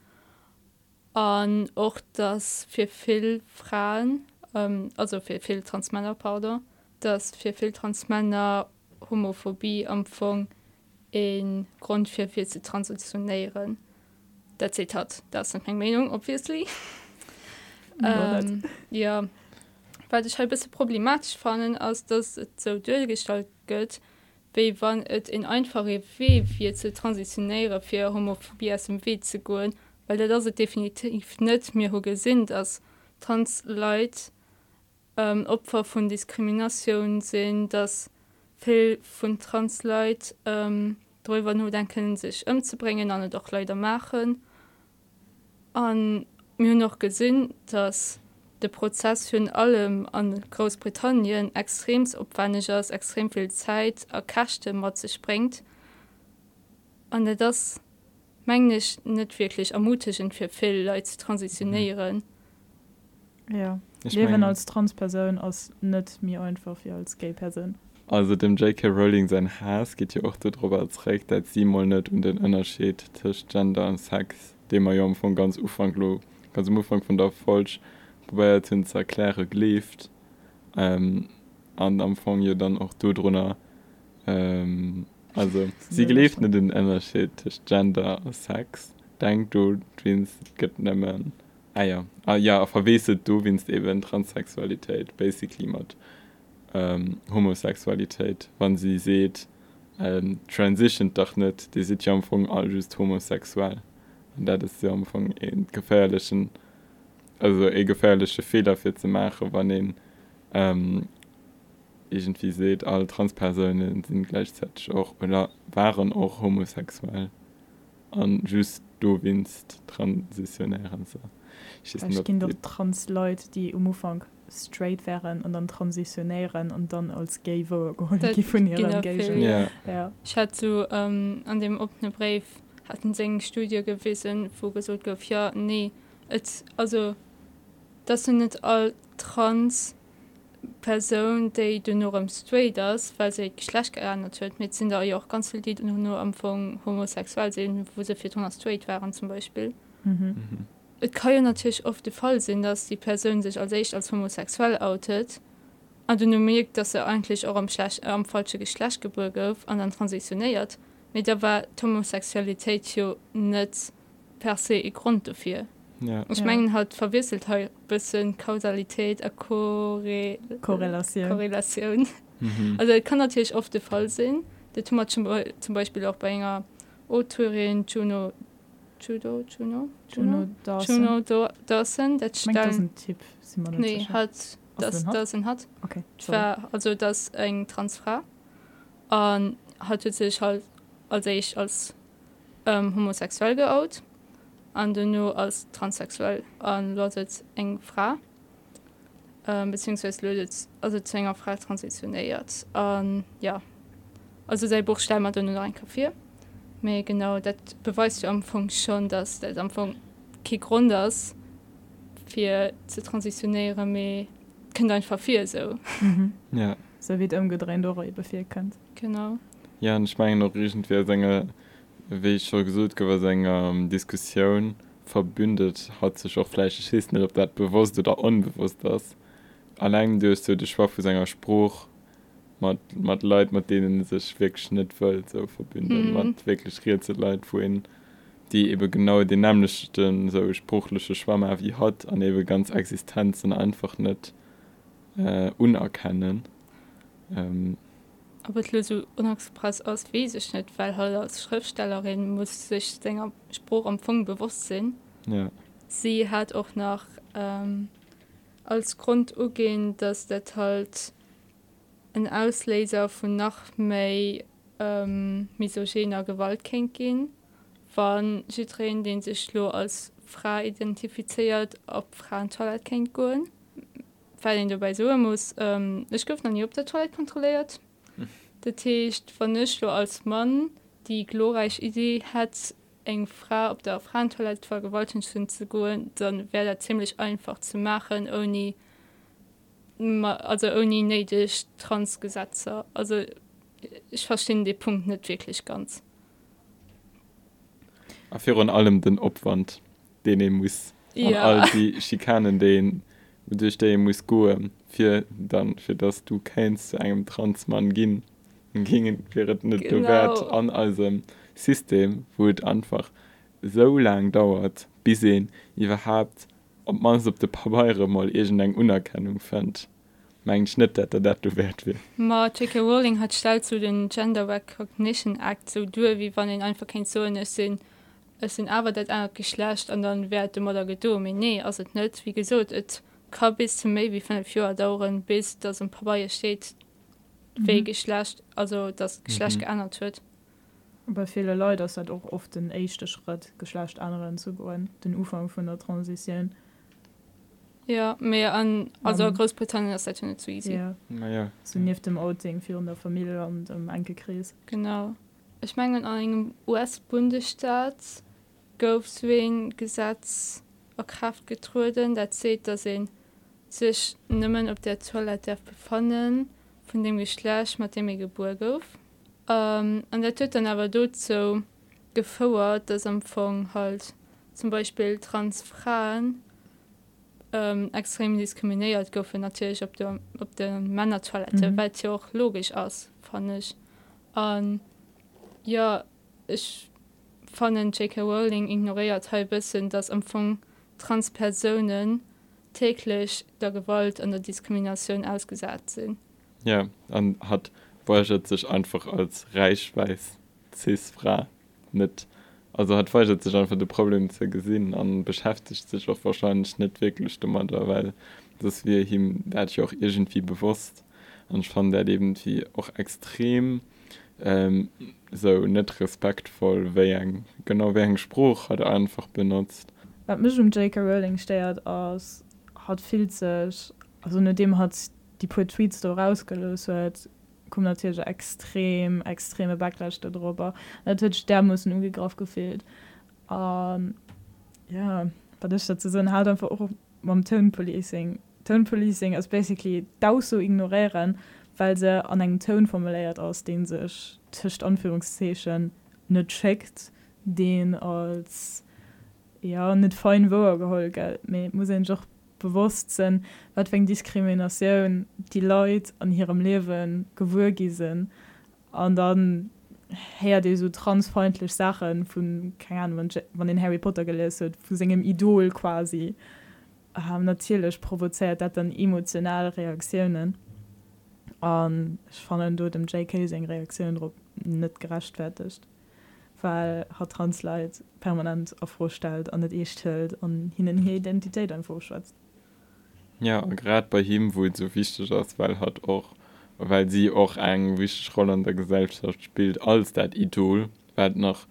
an och das fir viel Frauen ähm, also fir viel Transmänner Powder das fir viel Transmänner Homophobie amfang in Grund fir viel zu transitionären der Zitat das sind eng Meinung obviously. Ja, ähm, ja. Weil ich halt bisschen problematisch fanden als das et so durchgestalt gött wie wann et in einfache we wie zu transitionäre fir Homophobie aus dem we zu goen weil das definitiv net mir ho gesinnt als Transleut ähm, Opfer von Diskrimination sind, dass viel von Transleut ähm, darüber nur denken sich umzubringen, an doch leider machen. An mir noch gesinn, dass der Prozess für allem an Großbritannien extrems opwendig ist, extrem viel Zeit erkachte mat sich bringt. an das mengglisch net wirklich ermutigend für viel Leute transitionieren. Ja. Ich leben mein, als transperson aus net mir einfach wie als gay person. Also dem jk Rowling sein Has geht ja auch darüber als recht als sie mal net um den Unterschied zwischen gender und sex dem er ja von ganz ufanglo ganz umfang von der falsch wobei er hin zerkläre gelieft ähm, an am Anfang ja dann auch du drunter ähm, also sie gelieft net den ënnerscheet gender Sex. Denk du winst gëtt nëmmen ah, ja, ah, ja verweset du winst eben Transsexualität basic klimat ähm, Homosexualität. Wann sie seht ähm, transition doch net die sieht ja amfang all just homosexuell. Und dat ist ja amfang gefährlichen also e gefährliche Fehler für zu machen wann den ähm, irgendwie seht alle transpersonen sind gleichzeitig auch oder waren auch homosexuell. An just du winst transitionären so. Trans Leute die umfang straight wären und dann transitionären und dann als gay von ja. ja. ich hatte so ähm, an dem opne brief hatten se studie gewesen wo gesucht ja nee et, also das sind net all trans person de du nur am straight das weil se geschlecht geändert hue mit sind da ja auch ganz viel die nur am anfang homosexuell sehen wo sie für straight waren zum beispiel mhm. Mhm. Et kann ja natürlich oft der Fall sein, dass die Person sich als echt als homosexuell outet und du nur merkst, dass er eigentlich auch am, Schlech, äh, am falschen Geschlecht geboren ist und dann transitioniert. Mit der war Homosexualität ja nicht per se ein Grund dafür. Ja. Ich meine, halt verwisselt halt ein bisschen Kausalität, eine Korre Korrelation. Korrelation. Mhm. Also, es kann natürlich oft der Fall sein. Das tun wir zum Beispiel auch bei einer Autorin Juno Judo, Juno, Juno, Juno Dawson, das Tipp, nee, hat das Dawson hat okay, war, also das eng Transfrau und hatte sich halt als ich als ähm, homosexuell geout an den nur als transsexuell lautet eng fra. Ähm, beziehungsweise lödet also zwnger frei transitioniert ähm, ja. Also sei Buchstein man nur ein Kaffee Me genau dat beweist du am Anfang schon dass der Anfang ki Grund ist für zu transitionäre me kind ein verfehl so. Mhm. ja. So wird umgedreht befehl könnt genau. Ja ich meine noch riesend wir Sänger wie ich schon gesucht über seiner ähm, Diskussion verbündet hat sich auch fleisch schießen ob das bewusst oder unbewusst das allein durch du die schwache seiner spruch man leid mit denen sich wegschnitt will so verbinden. Mhm. man wirklich zu leid wohin die eben genau den nämlichsten so spruchliche Schwammer wie hat an eben ganz Existenzen einfach nicht äh, unerkennen. Ähm, aber so unexpress aus wieschnitt weil halt als schriftstellerin muss sich dennger spruch bewusst sinn ja. Sie hat auch nach ähm, als grund gehen dass der halt ein ausleser von nach mei ähm, misogener gewalt kennt gehen. Wann sirän den sich lo als frei identifiziert ob frauen toilet kennt go weil du bei so muss. Ähm, ich gu nie ob der toilet kontrolliert De Techt vernechlo als Mann die glorreich Idee hat eng Frau op der Frauentoilette vergewalten hun zu go dann wäre er ziemlich einfach zu machen oni also oni neidisch Transgesetzer. Also ich verstehe den Punkt nicht wirklich ganz. Afir an allem den opwand den er muss ja. all die Schikanen den durch den muss go für dann für das du kennst zu engem Transmann gehen gingen net wert an also System wo einfach so lang dauert bis sehen überhaupt ob man op de Paare mal egent eng Unerkennung fand. Mein Schnitt dat er dat du wert will. Ma Rowling hat stell zu den Gender Recognition Act so du wie wann den einfach kein so es sinn es sind aber dat einer geschlecht an dann werd du oder gedo nee as net wie gesot et ka bis zum me wie fan Joer dauren bis das ein Papaie steht mhm. geschlecht also das geschlecht mhm. geändert wird bei viele Leute das hat auch oft den echte Schritt geschlecht anderen zu gehen den Ufang von der Transition ja mehr an also um, Großbritannien ist nicht zu easy ja. Naja. so ja. dem Outing für der Familie und um Enkelkreis genau ich meine an einem US-Bundesstaat goswing Gesetz Kraft getruden da zählt dass sehen sich nimmen ob der Toilette befonnen von dem geschlecht mit dem geburt auf um, an der tö dann aber dort so gefordert das empfang halt zum beispiel transfrauen ähm, extrem diskriminiert goufe natürlich op op den Männer toilette mhm. weil ja auch logisch aus fan ich an ja ich fan den J.K. Rowling ignoriert halb bisschen das empfang transpersonen täglich der Gewalt an der Diskrimination ausgesagt sind ja an hat wollte sich einfach als reichweis cisfra mit also hat wollte sich einfach die problem zu gesehen an beschäftigt sich auch wahrscheinlich nicht wirklich dummer da weil dass wir ihm werde ich auch irgendwie bewusst und ich fand der irgendwie auch extrem ähm, so nicht respektvoll wer genau wer spruch hat er einfach benutzt mich um J.K. Rowling steuert aus hat viel sich also nur dem hat die paar Tweets da rausgelöst wird kommt natürlich extrem extreme Backlash darüber natürlich der muss umgegraf gefehlt. Um, ja das ist dazu so halt einfach auch beim Tonpolicing Tonpolicing ist basically da so ignorieren weil sie an einen Ton formuliert aus den sich Tisch Anführungszeichen nicht checkt den als ja nicht fein wo geholll muss doch bewusst sind wat weng diskrimination die leute an ihrem leben gewurgisinn an dann her die so transfreundlich Sachen von keine Ahnung, wann den Harry Potter gelässet von segem Idol quasi haben natürlich provoziert dat dann emotionale Reaktionen an fannnen du dem JK reaktion Reaktionun net gerecht fertigcht weil hat Transleit permanent erfrostel an net stellt an hinnen hier Identität ein vorschwtzt ja grad bei ihm wo so wichtig ist weil hat auch weil sie auch ein wichtig roll an der Gesellschaft spielt als dat Idol weil noch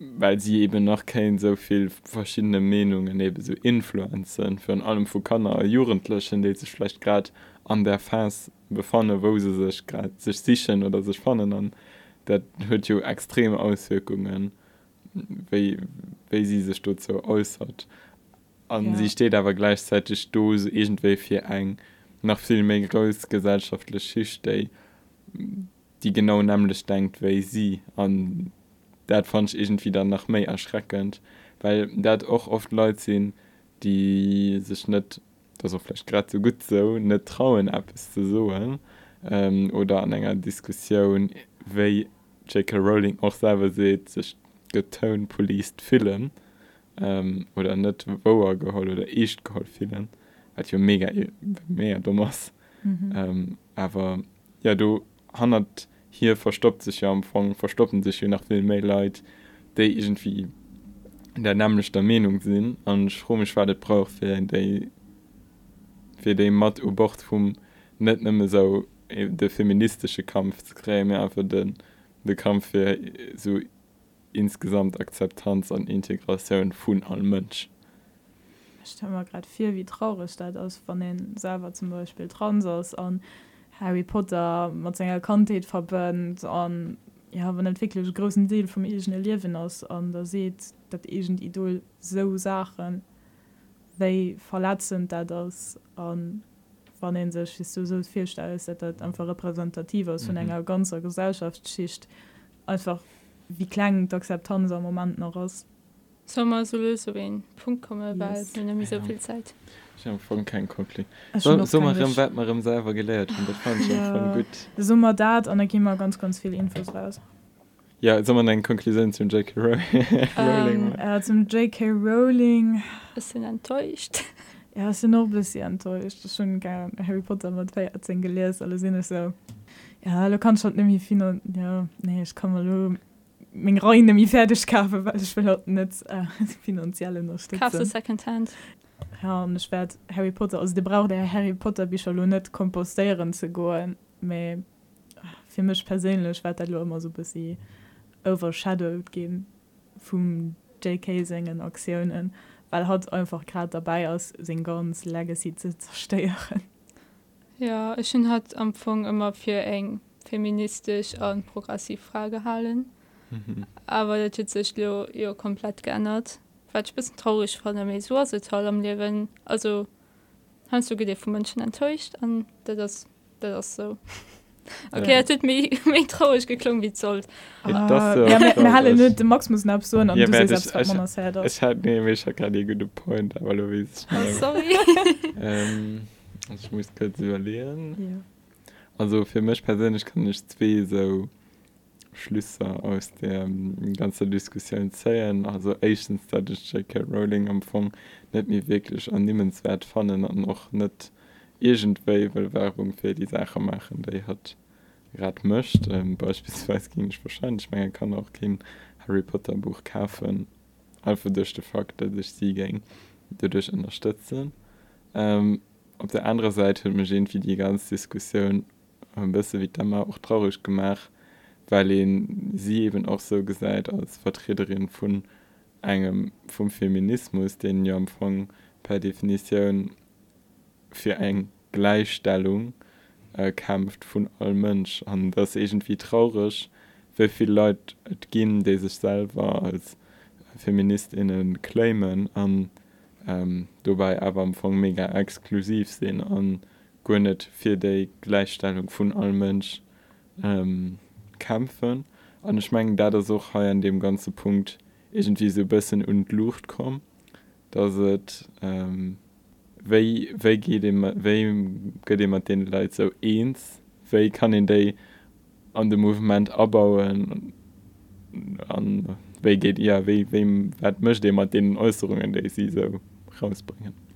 weil sie eben noch kein so viel verschiedene menungen eben so Influenzen von allem wo Fukanner Jugendlöschen die sich vielleicht grad an der Phase befanne wo sie sich grad sich sichern oder sich fannen an. Dat hört jo extreme Auswirkungen wie, wie sie sich dort so äußert an ja. sie steht aber gleichzeitig dose irgendwie für eng nach viel mehr groß gesellschaftliche Schicht die genau nämlich denkt weil sie an dat fand ich irgendwie dann nach mehr erschreckend weil dat auch oft Leute sehen die sich nicht das auch vielleicht gerade so gut so nicht trauen ab ist zu so ähm, oder an enger Diskussion wie J.K. Rowling auch selber seht sich getone police filmen ähm, oder net woer geholt oder echt geholt vielen hat jo mega mehr dummers mhm. ähm, aber ja du hant hier verstoppt sich ja am Anfang verstoppen sich je nach viel Mail Leid de irgendwie der nämlich der Meinung sinn an schromisch war dat brauch für de für de mat obacht vum net nimme so de feministische Kampf zu kräme einfach den de Kampf für so insgesamt Akzeptanz an Integration von allen Mönsch grad viel wie traurig statt aus von den selber zum Beispiel Transers an Harry Potter man Quantität verbönnt an ja wann entwickelt großen Deal vom Leben aus an da seht dat egent Idol so Sachen wéi verletzen da das an wann en sech so so vielstelle einfach repräsentativ aus von mhm. enger ganzer Gesellschaftsschicht einfach wie klang d'Akzeptanz am moment noch ass? Sommer so so Punkt komme yes. weil mir so viel Zeit. Kein so, so selber gelehrt ja. gut. Summer dat an immer ganz ganz viel Infos raus. Ja so man ein Konklusion zum J.K. Rowling. Um, äh, zum J.K. Rowling. Sind enttäuscht. Ja sind noch bis enttäuscht. Das schon geil. Harry Potter gelesen alle sind so ja du kannst schon nämlich fin ja nee ich kann mal Mg Reine mi fertigg kafe ich will net äh, finanzielle secondhand Herrschwert ja, Harry Potter aus de Brau der Harry Potter bicher lo net kompostieren ze goen méi fir mech perélech wat dat lo immer so bis sie overshadowed gin vum JK sengen Aktiunen weil hat einfach grad dabei aus sinn ganz Legacy ze zersteieren. Ja, ich hun hat am Fong immer fir eng feministisch an progressiv Frage halen mhm. aber der sich ja komplett geändert. Vielleicht bisschen traurig von der so toll am Leben also hast du dir von Menschen enttäuscht? An das das so. Okay ja. tut mich, mich traurig geklungen wie zoll Max muss ab so point aber du willst ähm, ich muss kurz überlegen. Ja. also für mich persönlich kann ich zwei so Schlüsse aus der um, ganze Diskussion zählen also Asian J.K. Rowling am Anfang nicht mir wirklich annehmenswert fanden und noch nicht irgendwie will Werbung für die Sache machen die hat gerade möchte ähm, beispielsweise ging ich wahrscheinlich ich meine kann auch kein Harry Potter Buch kaufen einfach durch den Fakt dass ich sie ging dadurch unterstützen ähm, auf der anderen Seite mir irgendwie die ganze Diskussion ein bisschen wie damals auch traurig gemacht weil ihn sie eben auch so gesagt als Vertreterin von einem vom Feminismus den ja Anfang per Definition für ein Gleichstellung äh, kämpft von allem Mensch an das irgendwie traurig wie viele Leute gehen die sich selber als Feministinnen claimen an ähm, dabei aber am Anfang mega exklusiv sind an gründet für die Gleichstellung von allem Mensch ähm, kämpfen. An ich mengen da das auch he an dem ganze Punkt irgendwie so bisschen und Luft kommen da se ähm, geht dem den Leid so eins wei kann den day an dem movement abbauen? An we geht ja ja, wem wat mcht dem den Äußerungen der sie so rausbringen?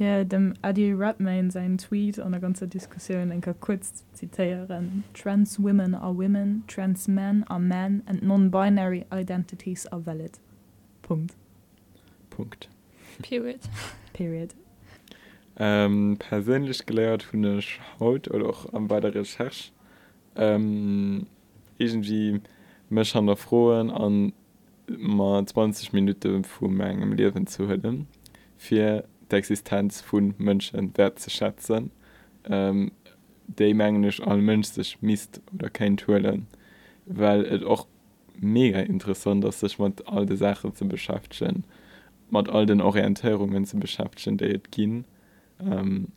fir dem Adi Rapmain seinen Tweet an der ganze Diskussion enker kurz zitieren Trans women are women, trans men are men and non-binary identities are valid. Punkt. Punkt. Period. Period. Ähm, persönlich geleiert hun haut oder auch am bei der Recherch ähm, irgendwie mech an der frohen an mal 20 Minuten vu menggem Liwen zu hëllen Für d'Existenz vun Mënschen wert ze schätzen ähm, déi mengglech all Mënch sech oder kein Toelen, weil et och mega interessant dass sech mat all de Sachen ze beschaftschen mat all den Orientierungen ze beschaftschen déi et ginn ähm,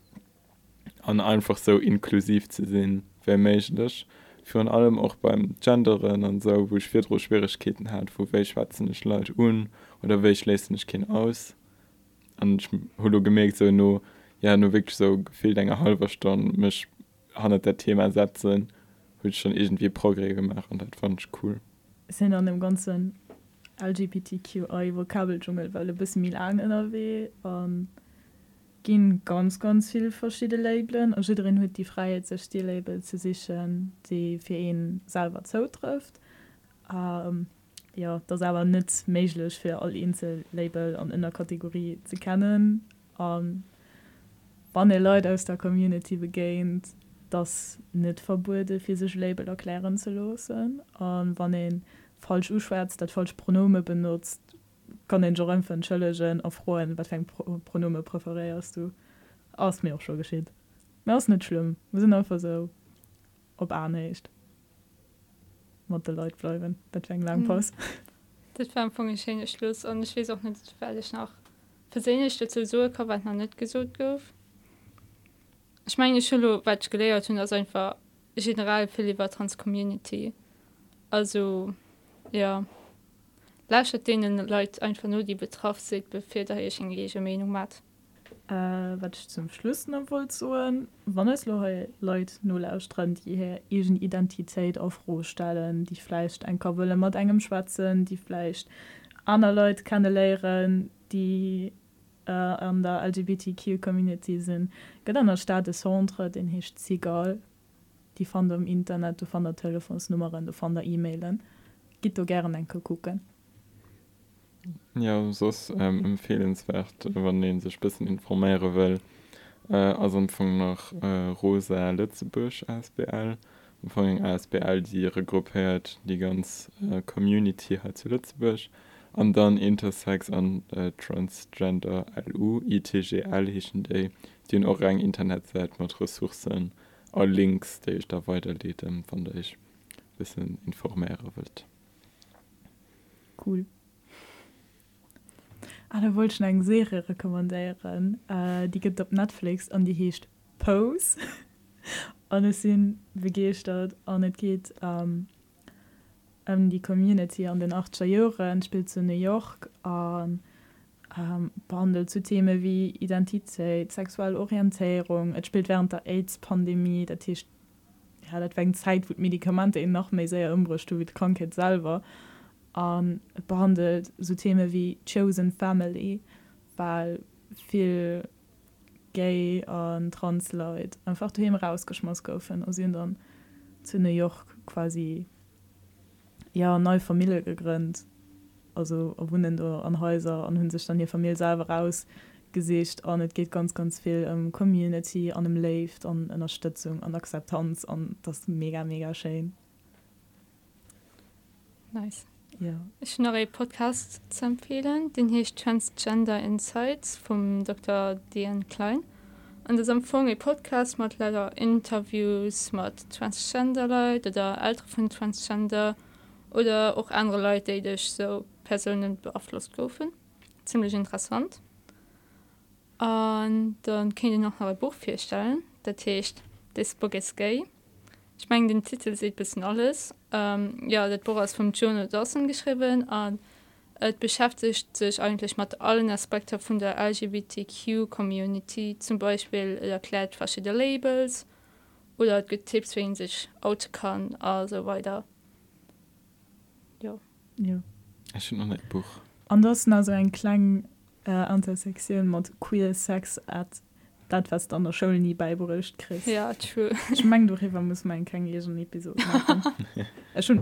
an einfach so inklusiv ze sinn wer méiglech an allem auch beim genderen an so woch virdro Schwierigkeiten hat wo welch schwatzen ich leid un oder welch lesen ich kind aus an holo gemerkt so no ja nur wirklich so gefehl ennger halber stand misch hannet der thema setzen hue schon irgendwie progre gemacht und dat fand ich cool. Sind an dem ganzen lgbtqi vokabeldschungel weil bis mil an nrw an gin ganz ganz viel verschiedene labeln und drin hue die freiheit ze stilllabel zu sich die für ihn selber zo trifft um, ja das aber net meiglech fir all Insellabel an in der Kategorie zu kennen an wann e Leute aus der Community begeint das net verbude physsisch Label erklären zu losen an wann den falsch uschwärz dat falsch Pronome benutzt kann den Jorem vu erfroen wat Pro Pronome präferierst du aus mir auch schon geschieht. Mer net schlimm, wir sind einfach so ob anecht. Mod Leute bleiben dat lang pass. Dat war vu Schene Schluss und ich wees auch nicht fertig nach versenisch dazu so wat man net gesot gouf. Ich meine Schul wat geleiert hun das einfach general Philipper Transcommunity. Also ja lasche denen Leute einfach nur die betraff se befir ich in Meinung mat äh, wat zum Schluss wohl so wann es Leute null ausstrand die Identität auf Rohstellen die fleischcht ein Kabelle mat engem schwatzen die fleischcht an Leute kann lehren die äh, an der LGBTQ Community sind gëtt an der staat des Hore den hecht Zigal die fan dem Internet du von der Telefonsnummern du von der E-Mailen gibt du gern enkel gucken. Ja sos ähm, empfehlenswert wann den sich bisschen informiere will. Äh, also umfang nach äh, rosa Lützebusch SBL umfang SBL die ihre Gruppe hat die ganz äh, community hat zu Lützebusch. An dann intersex an äh, transgender lu itgl hischen day den auch rein internetseit mit ressourcen. All links der ich da weiter von der ich bisschen informiere wird cool alle wollte eng Serie rekommandieren äh, die gibt op Netflix an die hecht Pose an es sinn WGstat an net geht ähm, um die Community an den 8 Jahren spielt zu New York an ähm, behandelt zu Themen wie Identität, sexuelle Orientierung, Et spielt während der AIDS-Pandemie der Tisch ja, dat wegen Zeit wo Medikamente in noch mehr sehr umbrucht du wie Krankheit selber. Und an behandelt so Themen wie chosen family weil viel gay an transleut einfach du hin rausgeschmoss kaufen und sind dann zu New York quasi ja neue Familie gegründet. Also wohnen du an Häuser an hun sich dann hier Familie selber raus an het geht ganz ganz viel um Community an dem Live an Unterstützung an Akzeptanz an das mega mega schön. Nice ja Ich noch einen Podcast zu empfehlen, den heißt Transgender Insights vom Dr. Dean Klein. Und das empfang ein Podcast mit leider Interviews mit Transgender Leuten oder Eltern von Transgender oder auch andere Leute, die durch so Personen beeinflusst laufen. Ziemlich interessant. Und dann könnt ihr noch ein Buch vorstellen, das heißt This Book is Gay. Ich meine, den Titel sieht ein bisschen alles. Ähm, ja, das Buch ist vom Jonah Dawson geschrieben und es beschäftigt sich eigentlich mit allen Aspekten von der LGBTQ-Community. Zum Beispiel erklärt verschiedene Labels oder es gibt Tipps, wie man sich outen kann und so weiter. Ja. ja Ich schon noch ein Buch. anders also ein klang äh, intersektion mat queer Sex at dat was an der Schul nie beiberecht kri ja, ich mein, du river muss mein kein Episode schon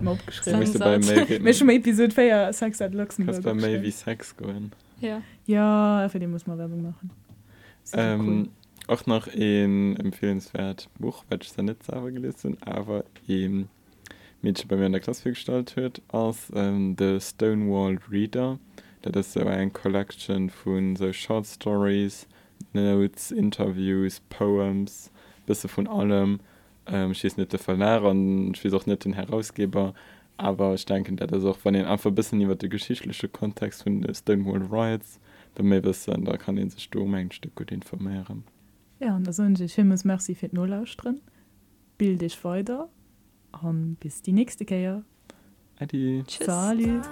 Episode feier, Sex wie Sex gehen. ja. ja für den muss man Werbung machen. Ähm, cool. auch noch ein empfehlenswert Buch weil ich da nicht selber gelesen aber eben Mädchen bei mir in der Klasse gestaltet wird aus ähm, the Stonewall Reader. Das ist so ein Collection von so Short Stories und Notes, Interviews, Poems, bisse von allem ähm, schies net Verlehr und wie auch net den Herausgeber, aber ich denke dat das auch von den einfach bisschen über den geschichtliche Kontext von Stonewall Riots, da mé wissen da kann den sich Stumengstück gut informieren. Ja da sind ich Filmes Merci fir null aus drin. Bild dich weiter an bis die nächste Käier. Adi. Tschüss. Salut.